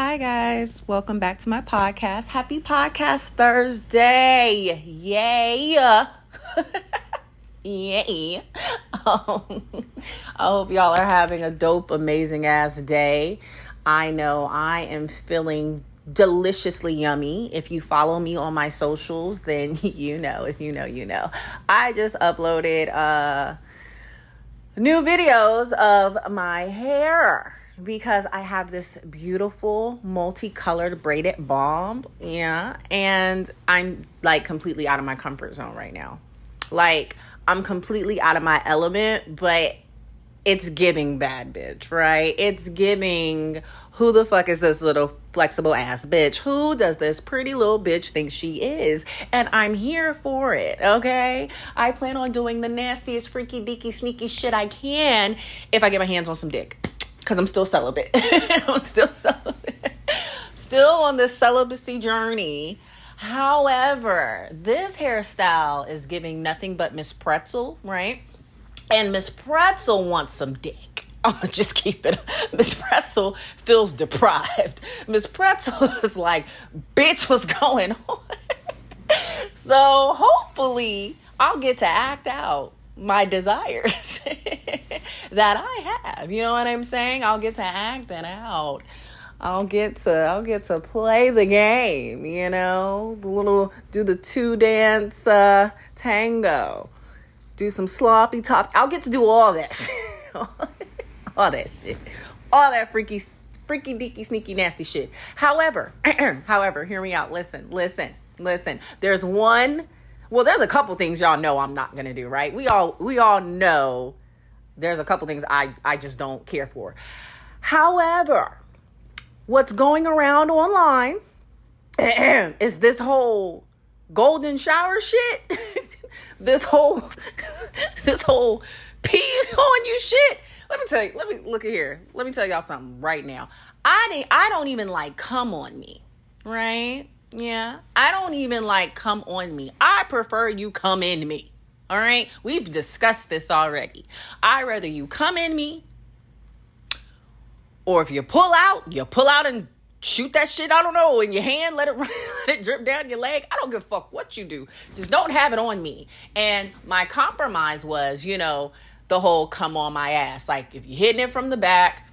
Hi, guys. Welcome back to my podcast. Happy Podcast Thursday. Yay. Yay. Um, I hope y'all are having a dope, amazing ass day. I know I am feeling deliciously yummy. If you follow me on my socials, then you know. If you know, you know. I just uploaded uh new videos of my hair because I have this beautiful multicolored braided bomb. Yeah. And I'm like completely out of my comfort zone right now. Like, I'm completely out of my element, but it's giving bad bitch, right? It's giving who the fuck is this little flexible ass bitch? Who does this pretty little bitch think she is? And I'm here for it, okay? I plan on doing the nastiest, freaky, deaky, sneaky shit I can if I get my hands on some dick because I'm still celibate. I'm still celibate. Still on this celibacy journey. However, this hairstyle is giving nothing but Miss Pretzel, right? And Miss Pretzel wants some dick. Gonna just keep it. Miss Pretzel feels deprived. Miss Pretzel is like, bitch, what's going on? so hopefully, I'll get to act out my desires that I have. You know what I'm saying? I'll get to act that out. I'll get to I'll get to play the game, you know, the little do the two dance uh, tango, do some sloppy top. I'll get to do all that shit, all that shit, all that freaky, freaky, deaky, sneaky, nasty shit. However, however, hear me out. Listen, listen, listen. There's one well, there's a couple things y'all know I'm not gonna do, right? We all we all know there's a couple things I I just don't care for. However, what's going around online is this whole golden shower shit. this whole this whole pee on you shit. Let me tell you, let me look at here. Let me tell y'all something right now. I didn't I don't even like come on me, right? Yeah. I don't even like come on me. I prefer you come in me. All right? We've discussed this already. I rather you come in me or if you pull out, you pull out and shoot that shit, I don't know, in your hand, let it let it drip down your leg. I don't give a fuck what you do. Just don't have it on me. And my compromise was, you know, the whole come on my ass. Like if you're hitting it from the back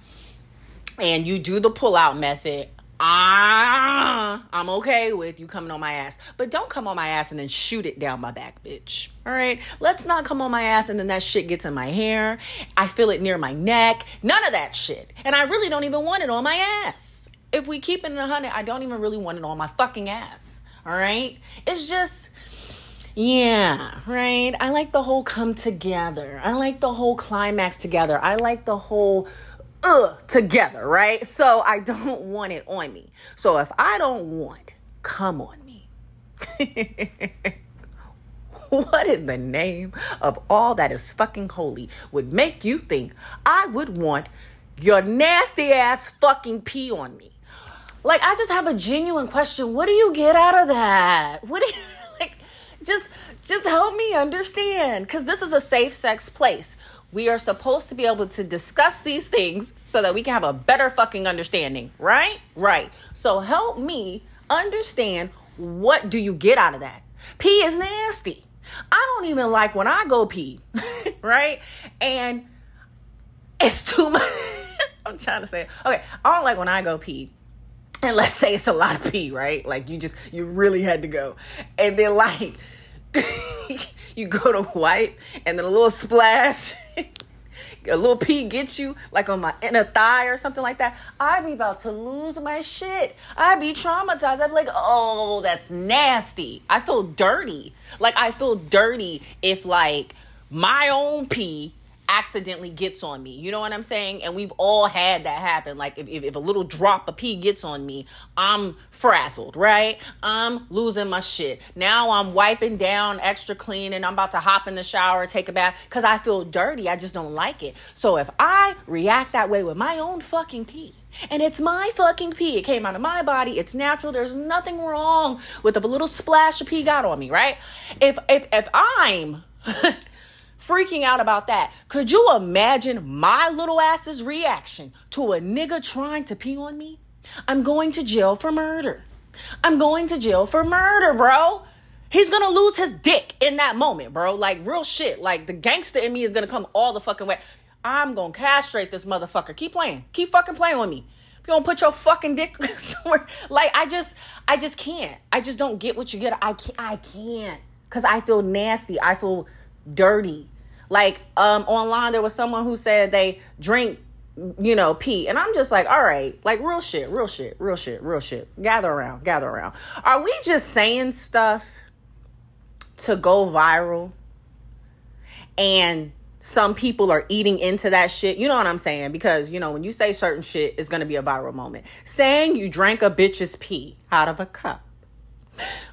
and you do the pull out method, ah, I'm okay with you coming on my ass. But don't come on my ass and then shoot it down my back, bitch. All right? Let's not come on my ass and then that shit gets in my hair. I feel it near my neck. None of that shit. And I really don't even want it on my ass. If we keep it in a hundred, I don't even really want it on my fucking ass. All right? It's just. Yeah, right. I like the whole come together. I like the whole climax together. I like the whole uh together, right? So I don't want it on me. So if I don't want, come on me. what in the name of all that is fucking holy would make you think I would want your nasty ass fucking pee on me? Like I just have a genuine question. What do you get out of that? What do you like just just help me understand cuz this is a safe sex place. We are supposed to be able to discuss these things so that we can have a better fucking understanding, right? Right. So help me understand what do you get out of that? Pee is nasty. I don't even like when I go pee, right? And it's too much. I'm trying to say, okay, I don't like when I go pee. And let's say it's a lot of pee, right? Like you just, you really had to go. And then, like, you go to wipe and then a little splash a little pee gets you like on my inner thigh or something like that, I'd be about to lose my shit. I'd be traumatized. I'd be like, oh, that's nasty. I feel dirty. Like I feel dirty if like my own pee accidentally gets on me. You know what I'm saying? And we've all had that happen. Like if, if, if, a little drop of pee gets on me, I'm frazzled, right? I'm losing my shit. Now I'm wiping down extra clean and I'm about to hop in the shower, take a bath because I feel dirty. I just don't like it. So if I react that way with my own fucking pee, and it's my fucking pee. It came out of my body. It's natural. There's nothing wrong with a little splash of pee got on me, right? If if if I'm freaking out about that. Could you imagine my little ass's reaction to a nigga trying to pee on me? I'm going to jail for murder. I'm going to jail for murder, bro. He's gonna lose his dick in that moment, bro. Like real shit. Like the gangster in me is gonna come all the fucking way. I'm gonna castrate this motherfucker. Keep playing. Keep fucking playing with me. If you don't put your fucking dick somewhere, like I just, I just can't. I just don't get what you get. I can't. I can't. Cause I feel nasty. I feel dirty. Like um online, there was someone who said they drink you know, pee. And I'm just like, all right, like real shit, real shit, real shit, real shit. Gather around, gather around. Are we just saying stuff to go viral? And some people are eating into that shit. You know what I'm saying? Because, you know, when you say certain shit, it's going to be a viral moment. Saying you drank a bitch's pee out of a cup.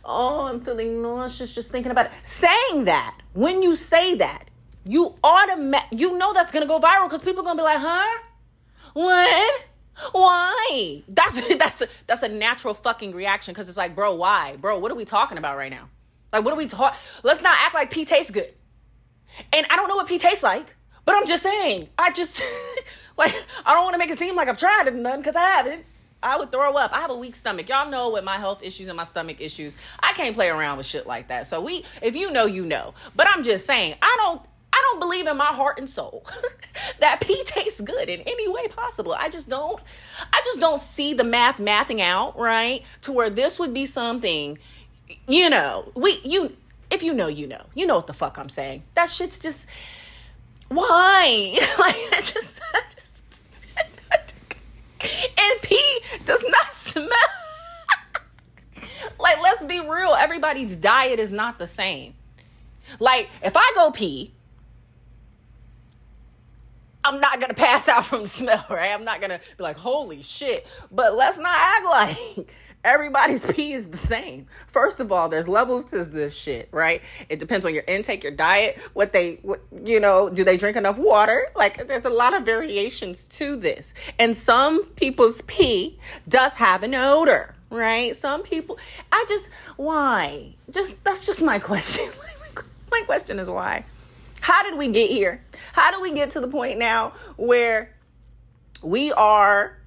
Oh, I'm feeling nauseous just thinking about it. Saying that, when you say that, you automatic you know that's gonna go viral because people are gonna be like, huh? What? Why? That's that's a, that's a natural fucking reaction because it's like, bro, why, bro? What are we talking about right now? Like, what are we talking? Let's not act like pee tastes good. And I don't know what pee tastes like, but I'm just saying. I just like I don't want to make it seem like I've tried it or nothing because I haven't. I would throw up. I have a weak stomach. Y'all know with my health issues and my stomach issues, I can't play around with shit like that. So we, if you know, you know. But I'm just saying, I don't don't believe in my heart and soul that pee tastes good in any way possible. I just don't. I just don't see the math mathing out right to where this would be something. You know, we you if you know you know you know what the fuck I'm saying. That shit's just why like I just, I just and pee does not smell. like let's be real, everybody's diet is not the same. Like if I go pee I'm not gonna pass out from the smell, right? I'm not gonna be like, holy shit. But let's not act like everybody's pee is the same. First of all, there's levels to this shit, right? It depends on your intake, your diet, what they, what, you know, do they drink enough water? Like, there's a lot of variations to this. And some people's pee does have an odor, right? Some people, I just, why? Just, that's just my question. my question is why? How did we get here? How do we get to the point now where we are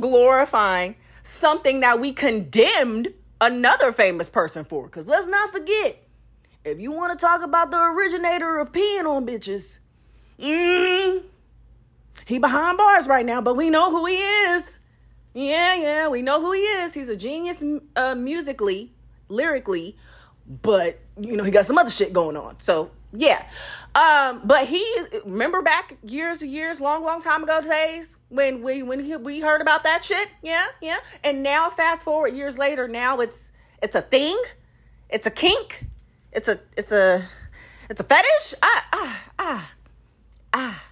glorifying something that we condemned another famous person for? Because let's not forget, if you want to talk about the originator of peeing on bitches, mm, he behind bars right now, but we know who he is. Yeah, yeah, we know who he is. He's a genius uh, musically, lyrically, but you know he got some other shit going on. So yeah. Um, but he remember back years years, long, long time ago days when we when he, we heard about that shit. Yeah, yeah. And now fast forward years later, now it's it's a thing, it's a kink, it's a it's a it's a fetish. Ah ah ah ah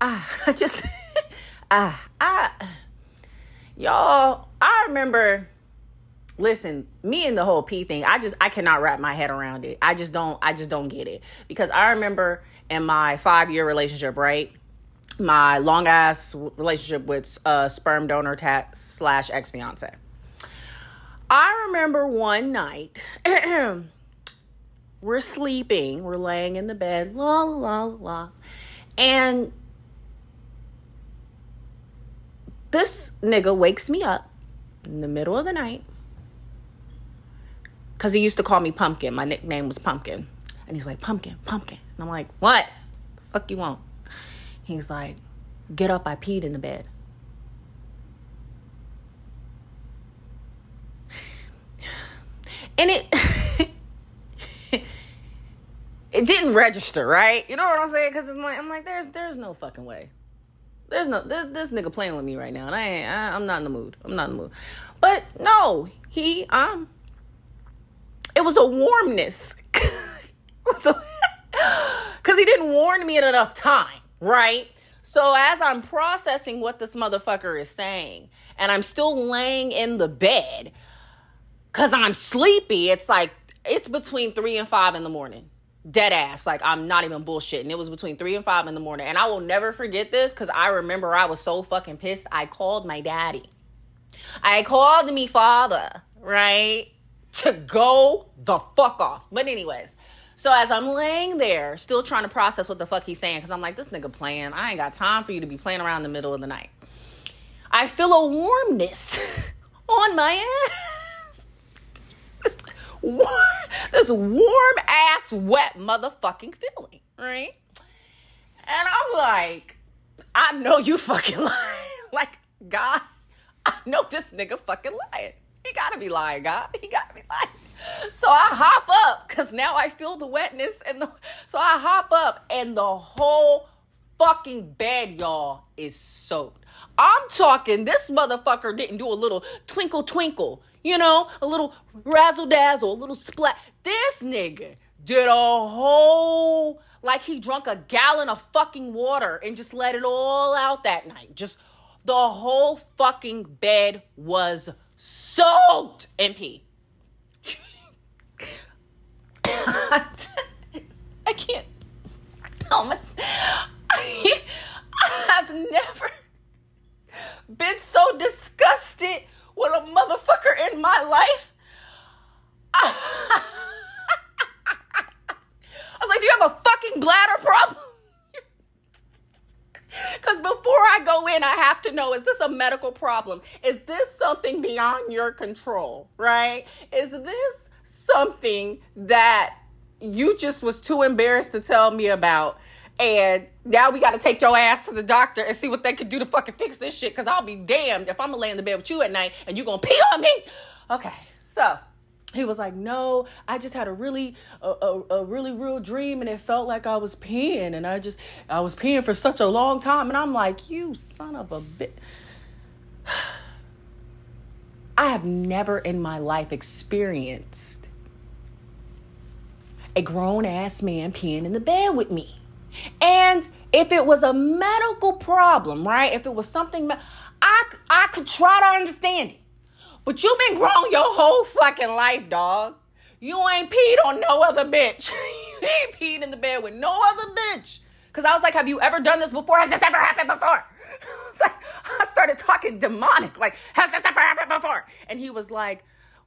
ah. I just ah ah. Y'all, I remember listen me and the whole p thing i just i cannot wrap my head around it. I just don't i just don't get it. Because i remember in my five year relationship right? My long ass relationship with a sperm donor tax slash ex fiance i remember one night we're sleeping we're laying in the bed la la la and this nigga wakes me up in the middle of the night because he used to call me Pumpkin. My nickname was Pumpkin. And he's like, Pumpkin, Pumpkin. And I'm like, what? Fuck you want? He's like, get up, I peed in the bed. And it it didn't register, right? You know what I'm saying? Because I'm like, I'm like, there's there's no fucking way. There's no this, this nigga playing with me right now, and I ain't. I, I'm not in the mood. I'm not in the mood. But no, he um it was a warmness. Because he didn't warn me in enough time, right? So as I'm processing what this motherfucker is saying, and I'm still laying in the bed because I'm sleepy, it's like, it's between three and five in the morning. Dead ass. Like, I'm not even bullshitting. It was between three and five in the morning. And I will never forget this because I remember I was so fucking pissed. I called my daddy. I called me father, right? To go the fuck off. But anyways, so as I'm laying there, still trying to process what the fuck he's saying, because I'm like, this nigga playing. I ain't got time for you to be playing around in the middle of the night. I feel a warmness on my ass. This, this warm ass, wet motherfucking feeling, right? And I'm like, I know you fucking lying. Like, God, I know this nigga fucking lying. He gotta be lying, God. He gotta be lying. So I hop up because now I feel the wetness and the so I hop up and the whole fucking bed, y'all, is soaked. I'm talking this motherfucker didn't do a little twinkle twinkle, you know, a little razzle dazzle, a little splat. This nigga did a whole like he drunk a gallon of fucking water and just let it all out that night. Just the whole fucking bed was soaked in pee. I can't. Oh my. I've never been so disgusted with a motherfucker in my life. I was like, do you have a fucking bladder problem? Because before I go in, I have to know is this a medical problem? Is this something beyond your control, right? Is this something that you just was too embarrassed to tell me about? And now we got to take your ass to the doctor and see what they can do to fucking fix this shit. Because I'll be damned if I'm to lay in the bed with you at night and you to pee on me. Okay, so he was like, "No, I just had a really a, a, a, really real dream and it felt like I was peeing and I just I was peeing for such a long time." And I'm like, "You son of a bitch." I have never in my life experienced a grown ass man peeing in the bed with me. And if it was a medical problem, right? If it was something I I could try to understand it. But you been grown your whole fucking life, dog. You ain't peed on no other bitch. you ain't peed in the bed with no other bitch. Cause I was like, have you ever done this before? Has this ever happened before? I started talking demonic, like, has this ever happened before? And he was like,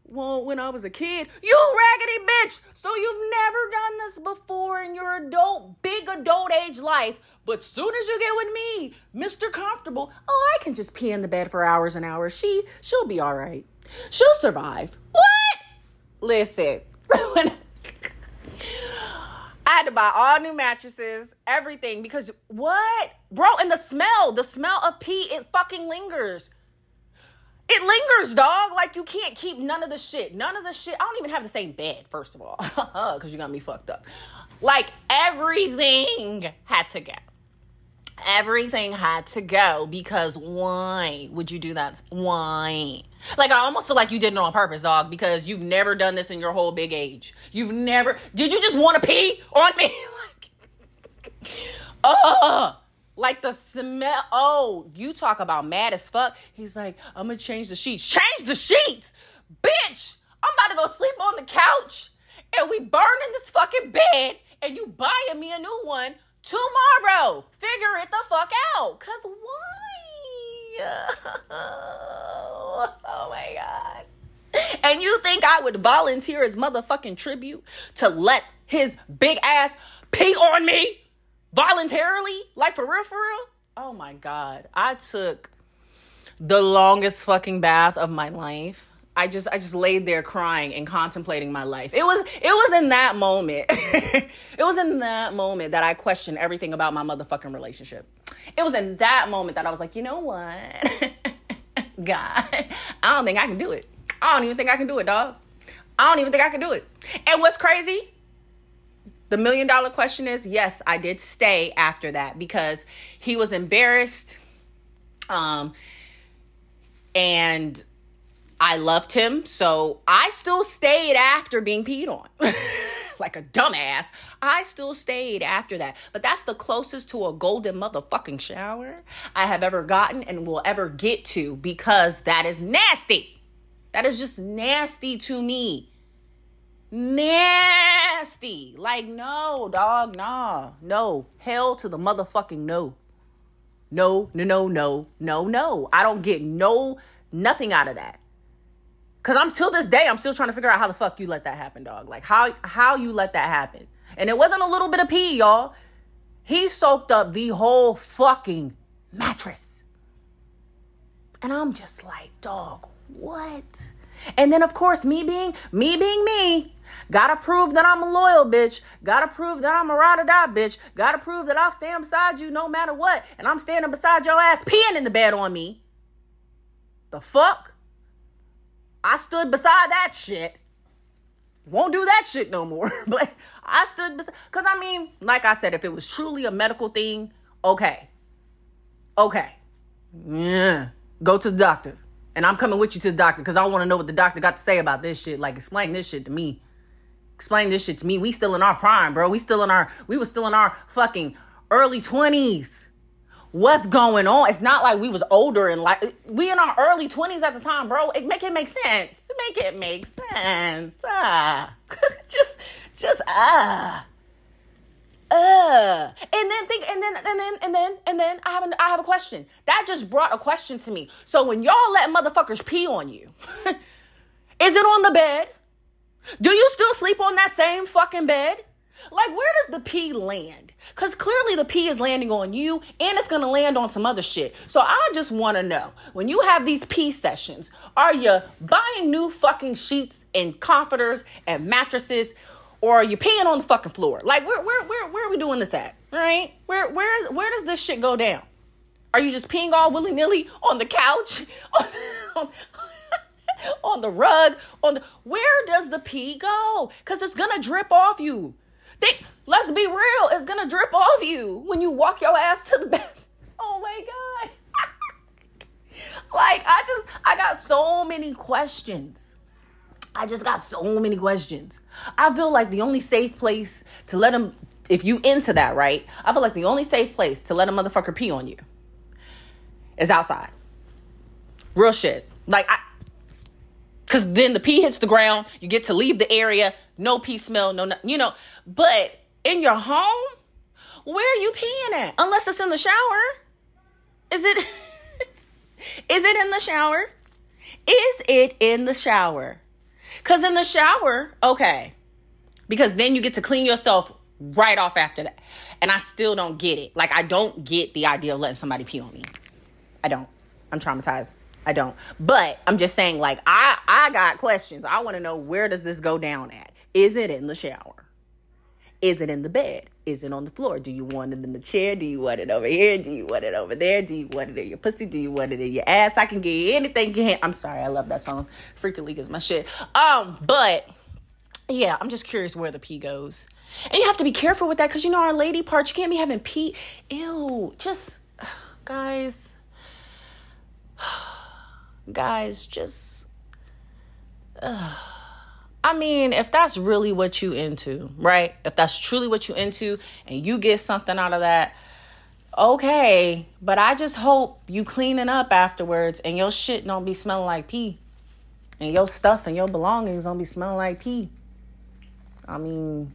well, when I was a kid, you raggedy bitch. So you've never done this before in your adult, big adult age life. But soon as you get with me, Mr. Comfortable, oh, I can just pee in the bed for hours and hours. She, she'll be all right. She'll survive. What? Listen, I had to buy all new mattresses, everything, because what? Bro, and the smell, the smell of pee, it fucking lingers. It lingers, dog. Like you can't keep none of the shit. None of the shit. I don't even have the same bed, first of all, because you got me fucked up. Like everything had to go. Everything had to go because why would you do that? Why? Like I almost feel like you did it on purpose, dog, because you've never done this in your whole big age. You've never. Did you just want to pee on me? like, uh like the smell. Oh, you talk about mad as fuck. He's like, I'm gonna change the sheets. Change the sheets, bitch. I'm about to go sleep on the couch, and we burning this fucking bed, and you buying me a new one tomorrow. Figure it the fuck out. Cause why? oh my god. And you think I would volunteer as motherfucking tribute to let his big ass pee on me? Voluntarily, like for real, for real. Oh my god, I took the longest fucking bath of my life. I just I just laid there crying and contemplating my life. It was it was in that moment. it was in that moment that I questioned everything about my motherfucking relationship. It was in that moment that I was like, "You know what? God, I don't think I can do it. I don't even think I can do it, dog. I don't even think I can do it." And what's crazy? The million dollar question is yes, I did stay after that because he was embarrassed. Um, and I loved him. So I still stayed after being peed on. like a dumbass. I still stayed after that. But that's the closest to a golden motherfucking shower I have ever gotten and will ever get to because that is nasty. That is just nasty to me nasty. Like, no, dog, nah. No. Hell to the motherfucking no. No, no, no, no, no, no. I don't get no nothing out of that. Cause I'm till this day, I'm still trying to figure out how the fuck you let that happen, dog. Like how how you let that happen. And it wasn't a little bit of pee, y'all. He soaked up the whole fucking mattress. And I'm just like, dog, what? And then of course, me being me being me, gotta prove that I'm a loyal bitch. Gotta prove that I'm a ride or die bitch. Gotta prove that I'll stand beside you no matter what. And I'm standing beside your ass peeing in the bed on me. The fuck? I stood beside that shit. Won't do that shit no more. but I stood beside because I mean, like I said, if it was truly a medical thing, okay. Okay. Yeah. Go to the doctor. And I'm coming with you to the doctor because I want to know what the doctor got to say about this shit. Like, explain this shit to me. Explain this shit to me. We still in our prime, bro. We still in our, we was still in our fucking early 20s. What's going on? It's not like we was older and like we in our early 20s at the time, bro. It make it make sense. Make it make sense. Ah. just, just ah. Uh, and then think, and then, and then, and then, and then I have, an, I have a question. That just brought a question to me. So when y'all let motherfuckers pee on you, is it on the bed? Do you still sleep on that same fucking bed? Like, where does the pee land? Because clearly the pee is landing on you and it's going to land on some other shit. So I just want to know when you have these pee sessions, are you buying new fucking sheets and comforters and mattresses? or are you peeing on the fucking floor? Like where where where where are we doing this at? Right? Where where is where does this shit go down? Are you just peeing all willy nilly on the couch, on, the rug, on the where does the pee go? Cause it's gonna drip off you. Think, let's be real, it's gonna drip off you when you walk your ass to the bed. Oh my god. like I just I got so many questions. I just got so many questions. I feel like the only safe place to let him, if you into that, right? I feel like the only safe place to let a motherfucker pee on you is outside. Real shit. Like, I, cause then the pee hits the ground, you get to leave the area, no pee smell, no, you know. But in your home, where are you peeing at? Unless it's in the shower. Is it, is it in the shower? Is it in the shower? Because in the shower, okay, because then you get to clean yourself right off after that. And I still don't get it. Like, I don't get the idea of letting somebody pee on me. I don't. I'm traumatized. I don't. But I'm just saying, like, I I got questions. I want to know where does this go down at? Is it in the shower? Is it in the bed? Is it on the floor? Do you want it in the chair? Do you want it over here? Do you want it over there? Do you want it in your pussy? Do you want it in your ass? I can get anything you. I'm sorry, I love that song. Freek-a-Leek is my shit. Um, but yeah, I'm just curious where the pee goes. And you have to be careful with that because you know our lady part, you can't be having pee. Ew, just guys, guys, just. Uh, I mean, if that's really what you into, right? If that's truly what you into and you get something out of that, okay. But I just hope you cleaning up afterwards and your shit don't be smelling like pee. And your stuff and your belongings don't be smelling like pee. I mean,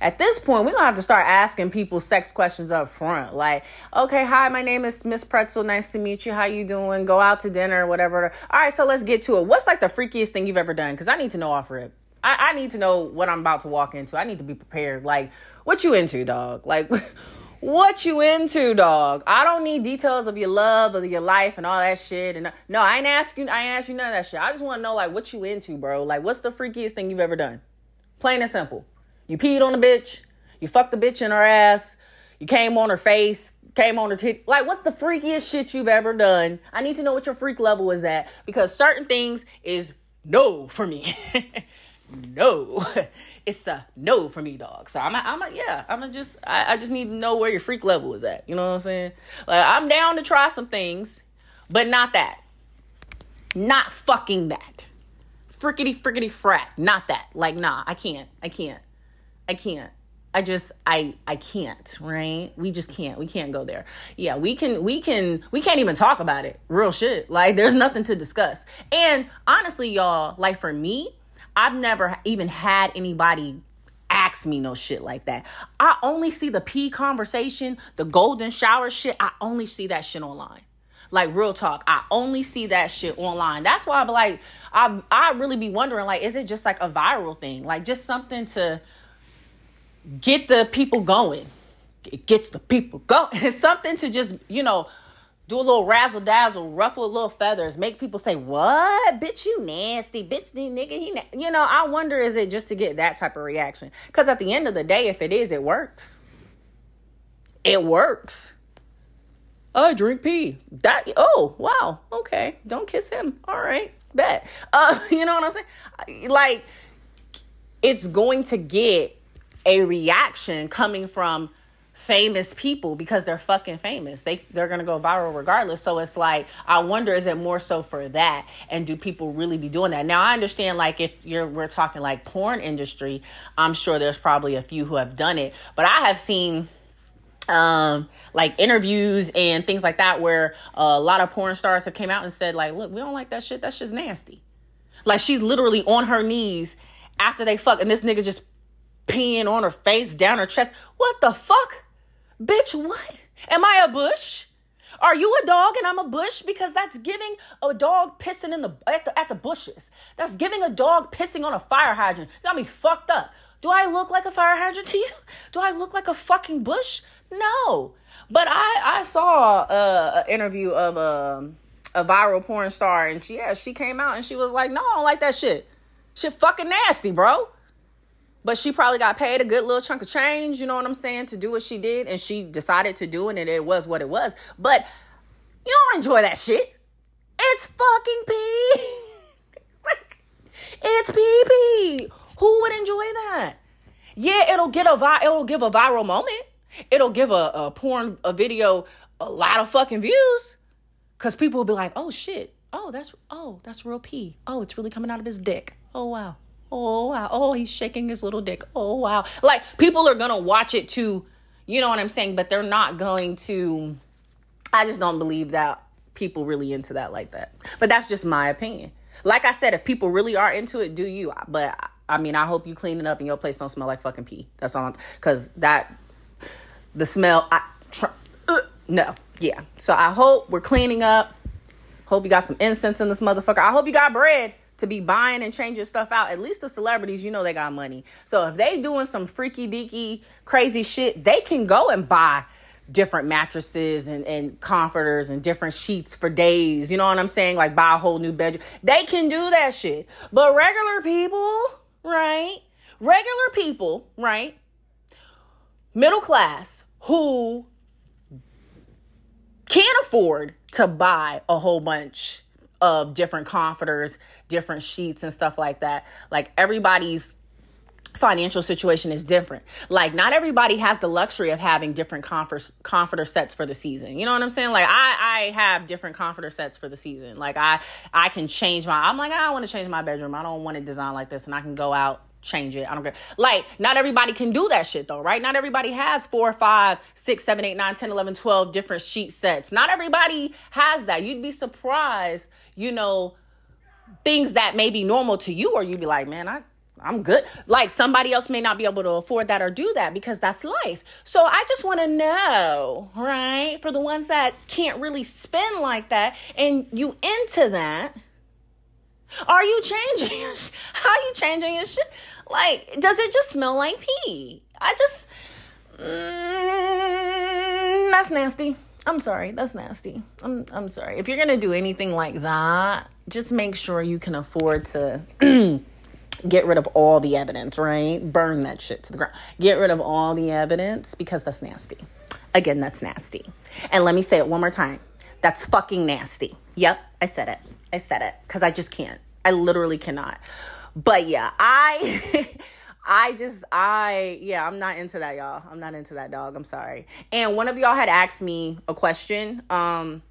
at this point, we're gonna have to start asking people sex questions up front. Like, okay, hi, my name is Miss Pretzel. Nice to meet you. How you doing? Go out to dinner, whatever. All right, so let's get to it. What's like the freakiest thing you've ever done? Because I need to know off rip. I, I need to know what I'm about to walk into. I need to be prepared. Like, what you into, dog? Like, what you into, dog? I don't need details of your love of your life and all that shit. And uh, no, I ain't asking. I ain't asking none of that shit. I just want to know like what you into, bro. Like, what's the freakiest thing you've ever done? Plain and simple. You peed on a bitch. You fucked the bitch in her ass. You came on her face. Came on her. Like, what's the freakiest shit you've ever done? I need to know what your freak level is at because certain things is no for me. no. It's a no for me, dog. So I'm a, I'm a, yeah, I'm a just, I, I just need to know where your freak level is at. You know what I'm saying? Like, I'm down to try some things, but not that. Not fucking that. Frickety, frickety, frat. Not that. Like, nah, I can't. I can't. I can't. I just I I can't, right? We just can't. We can't go there. Yeah, we can we can we can't even talk about it. Real shit. Like there's nothing to discuss. And honestly, y'all, like for me, I've never even had anybody ask me no shit like that. I only see the pee conversation, the golden shower shit. I only see that shit online. Like real talk, I only see that shit online. That's why I'm like, I I really be wondering, like, is it just like a viral thing, like just something to get the people going. It gets the people going. It's something to just, you know, do a little razzle dazzle, ruffle a little feathers, make people say, "What, bitch? You nasty, bitch, the nigga." He, na-. you know, I wonder is it just to get that type of reaction? Because at the end of the day, if it is, it works. It works. I drink pee. That oh wow okay. Don't kiss him. All right, bet. Uh, you know what I'm saying? Like, it's going to get a reaction coming from famous people because they're fucking famous. They they're gonna go viral regardless. So it's like I wonder is it more so for that, and do people really be doing that? Now I understand like if you're we're talking like porn industry, I'm sure there's probably a few who have done it, but I have seen um like interviews and things like that where a lot of porn stars have came out and said like look we don't like that shit that's just nasty like she's literally on her knees after they fuck and this nigga just peeing on her face down her chest what the fuck Bitch, what? Am I a bush? Are you a dog and I'm a bush? Because that's giving a dog pissing in the at the, at the bushes. That's giving a dog pissing on a fire hydrant. got me fucked up. Do I look like a fire hydrant to you? Do I look like a fucking bush? No. But I I saw a, a interview of a a viral porn star and she yeah, she came out and she was like, "No, I don't like that shit. Shit fucking nasty, bro." But she probably got paid a good little chunk of change, you know what I'm saying, to do what she did. And she decided to do it, and it was what it was. But you don't enjoy that shit. It's fucking pee. it's pee pee. Who would enjoy that? Yeah, it'll get a vi- it'll give a viral moment. It'll give a, a porn a video a lot of fucking views. Cause people will be like, oh shit. Oh, that's oh, that's real pee. Oh, it's really coming out of his dick. Oh wow. Oh wow. Oh, he's shaking his little dick. Oh wow. Like people are gonna watch it too, you know what I'm saying? But they're not going to I just don't believe that people really into that like that. But that's just my opinion. Like I said, if people really are into it, do you? But I mean, I hope you clean it up and your place don't smell like fucking pee. That's all. Because that, the smell, I, tr- uh, no, yeah. So I hope we're cleaning up. Hope you got some incense in this motherfucker. I hope you got bread to be buying and changing stuff out. At least the celebrities, you know, they got money. So if they doing some freaky deaky crazy shit, they can go and buy different mattresses and, and comforters and different sheets for days. You know what I'm saying? Like buy a whole new bedroom. They can do that shit. But regular people, right? Regular people, right? Middle class who can't afford to buy a whole bunch of different comforters, different sheets, and stuff like that. Like everybody's financial situation is different. Like not everybody has the luxury of having different comfort comforter sets for the season. You know what I'm saying? Like I I have different comforter sets for the season. Like I I can change my I'm like I want to change my bedroom. I don't want it designed like this and I can go out change it. I don't care. Like, not everybody can do that shit though, right? Not everybody has four, five, six, seven, eight, nine, 10, 11, 12 different sheet sets. Not everybody has that. You'd be surprised, you know, things that may be normal to you, or you'd be like, man, I I'm good. Like somebody else may not be able to afford that or do that because that's life. So I just want to know, right? For the ones that can't really spend like that and you into that, are you changing? How you changing your shit? Like, does it just smell like pee? I just, mm, that's nasty. I'm sorry, that's nasty. I'm I'm sorry. If you're gonna do anything like that, just make sure you can afford to get rid of all the evidence, right? Burn that shit to the ground. Get rid of all the evidence because that's nasty. Again, that's nasty. And let me say it one more time. That's fucking nasty. Yep, I said it. I said it because I just can't. I literally cannot. But yeah, I. I just I yeah, I'm not into that y'all. I'm not into that dog. I'm sorry. And one of y'all had asked me a question um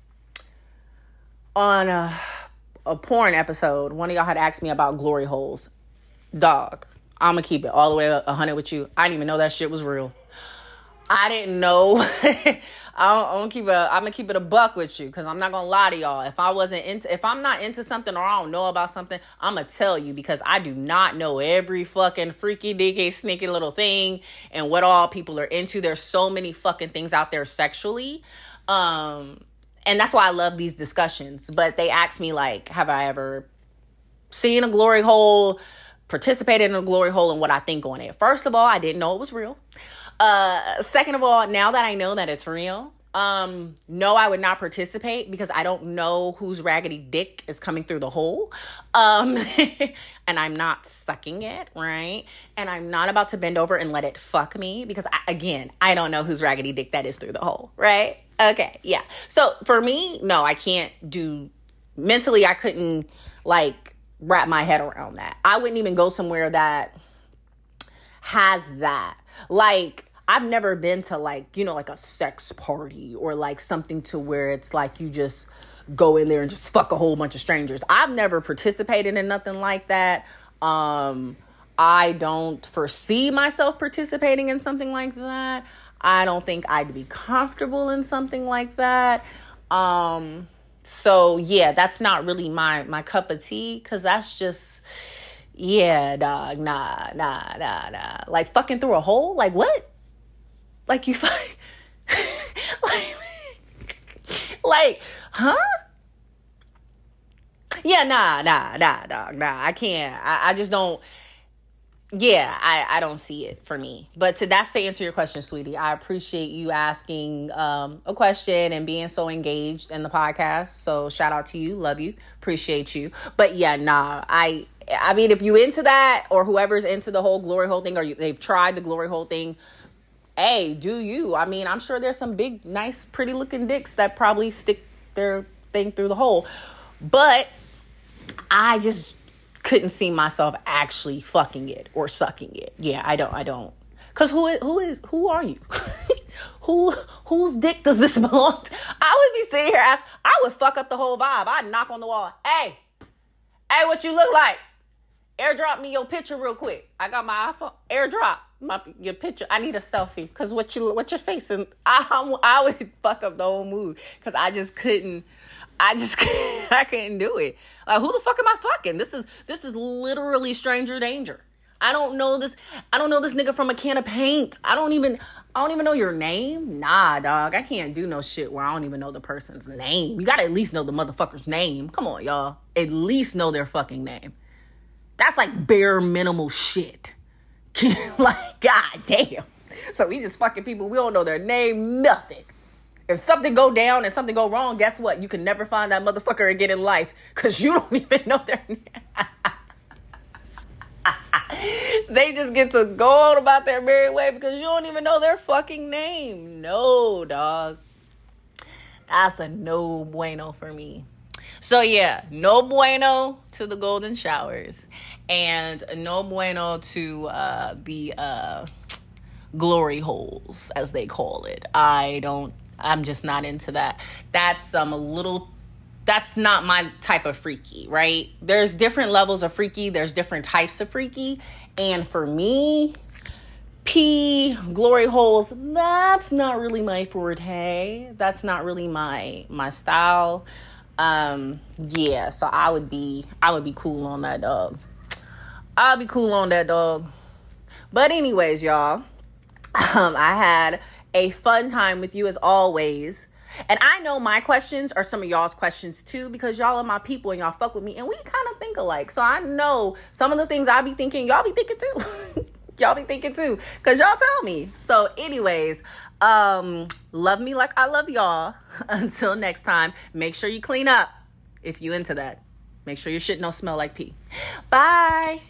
on a, a porn episode. One of y'all had asked me about glory holes. Dog. I'm gonna keep it all the way 100 with you. I didn't even know that shit was real. I didn't know I'm gonna keep a I'm gonna keep it a buck with you because I'm not gonna lie to y'all. If I wasn't into if I'm not into something or I don't know about something, I'm gonna tell you because I do not know every fucking freaky deaky sneaky little thing and what all people are into. There's so many fucking things out there sexually. Um and that's why I love these discussions. But they ask me like, have I ever seen a glory hole, participated in a glory hole, and what I think on it? First of all, I didn't know it was real. Uh, second of all, now that I know that it's real, Um, no, I would not participate because I don't know whose raggedy dick is coming through the hole. Um, and I'm not sucking it, right? And I'm not about to bend over and let it fuck me because I, again, I don't know whose raggedy dick that is through the hole, right? Okay, yeah. So for me, no, I can't do mentally I couldn't like wrap my head around that. I wouldn't even go somewhere that has that. Like I've never been to like, you know, like a sex party or like something to where it's like you just go in there and just fuck a whole bunch of strangers. I've never participated in nothing like that. Um I don't foresee myself participating in something like that. I don't think I'd be comfortable in something like that. Um so yeah, that's not really my my cup of tea cuz that's just yeah, dog, nah, nah, nah, nah. Like fucking through a hole? Like what? Like you fight like like, huh? Yeah, nah, nah, nah, dog, nah. I can't. I, I just don't yeah, I, I don't see it for me. But to that's to answer your question, sweetie. I appreciate you asking um, a question and being so engaged in the podcast. So shout out to you, love you, appreciate you. But yeah, nah, I I mean, if you into that or whoever's into the whole glory hole thing or you, they've tried the glory hole thing, hey, do you? I mean, I'm sure there's some big, nice, pretty looking dicks that probably stick their thing through the hole. But I just couldn't see myself actually fucking it or sucking it. Yeah, I don't. I don't. Cause who is who is who are you? who whose dick does this belong to? I would be sitting here ask. I would fuck up the whole vibe. I'd knock on the wall. Hey, hey, what you look like? Airdrop me your picture real quick. I got my iPhone. Airdrop my your picture. I need a selfie. Cause what you what your face and I I would fuck up the whole mood. Cause I just couldn't. I just I couldn't do it. Like who the fuck am I fucking? This is this is literally stranger danger. I don't know this I don't know this nigga from a can of paint. I don't even I don't even know your name. Nah, dog. I can't do no shit where I don't even know the person's name. You got to at least know the motherfucker's name. Come on, y'all. At least know their fucking name. That's like bare minimal shit. like god damn. So we just fucking people. We don't know their name, nothing. If something go down and something go wrong, guess what? You can never find that motherfucker again in life because you don't even know their name. they just get to go on about their merry way because you don't even know their fucking name. No, dog. That's a no bueno for me. So yeah, no bueno to the golden showers, and no bueno to uh, the uh, glory holes, as they call it. I don't I'm just not into that. That's um a little that's not my type of freaky, right? There's different levels of freaky, there's different types of freaky, and for me, pee, glory holes, that's not really my forte. That's not really my my style. Um yeah, so I would be I would be cool on that dog. I'll be cool on that dog. But anyways, y'all, um I had a fun time with you as always. And I know my questions are some of y'all's questions too, because y'all are my people and y'all fuck with me, and we kind of think alike. So I know some of the things I be thinking, y'all be thinking too. y'all be thinking too, because y'all tell me. So, anyways, um, love me like I love y'all. Until next time, make sure you clean up if you into that. Make sure your shit don't smell like pee. Bye.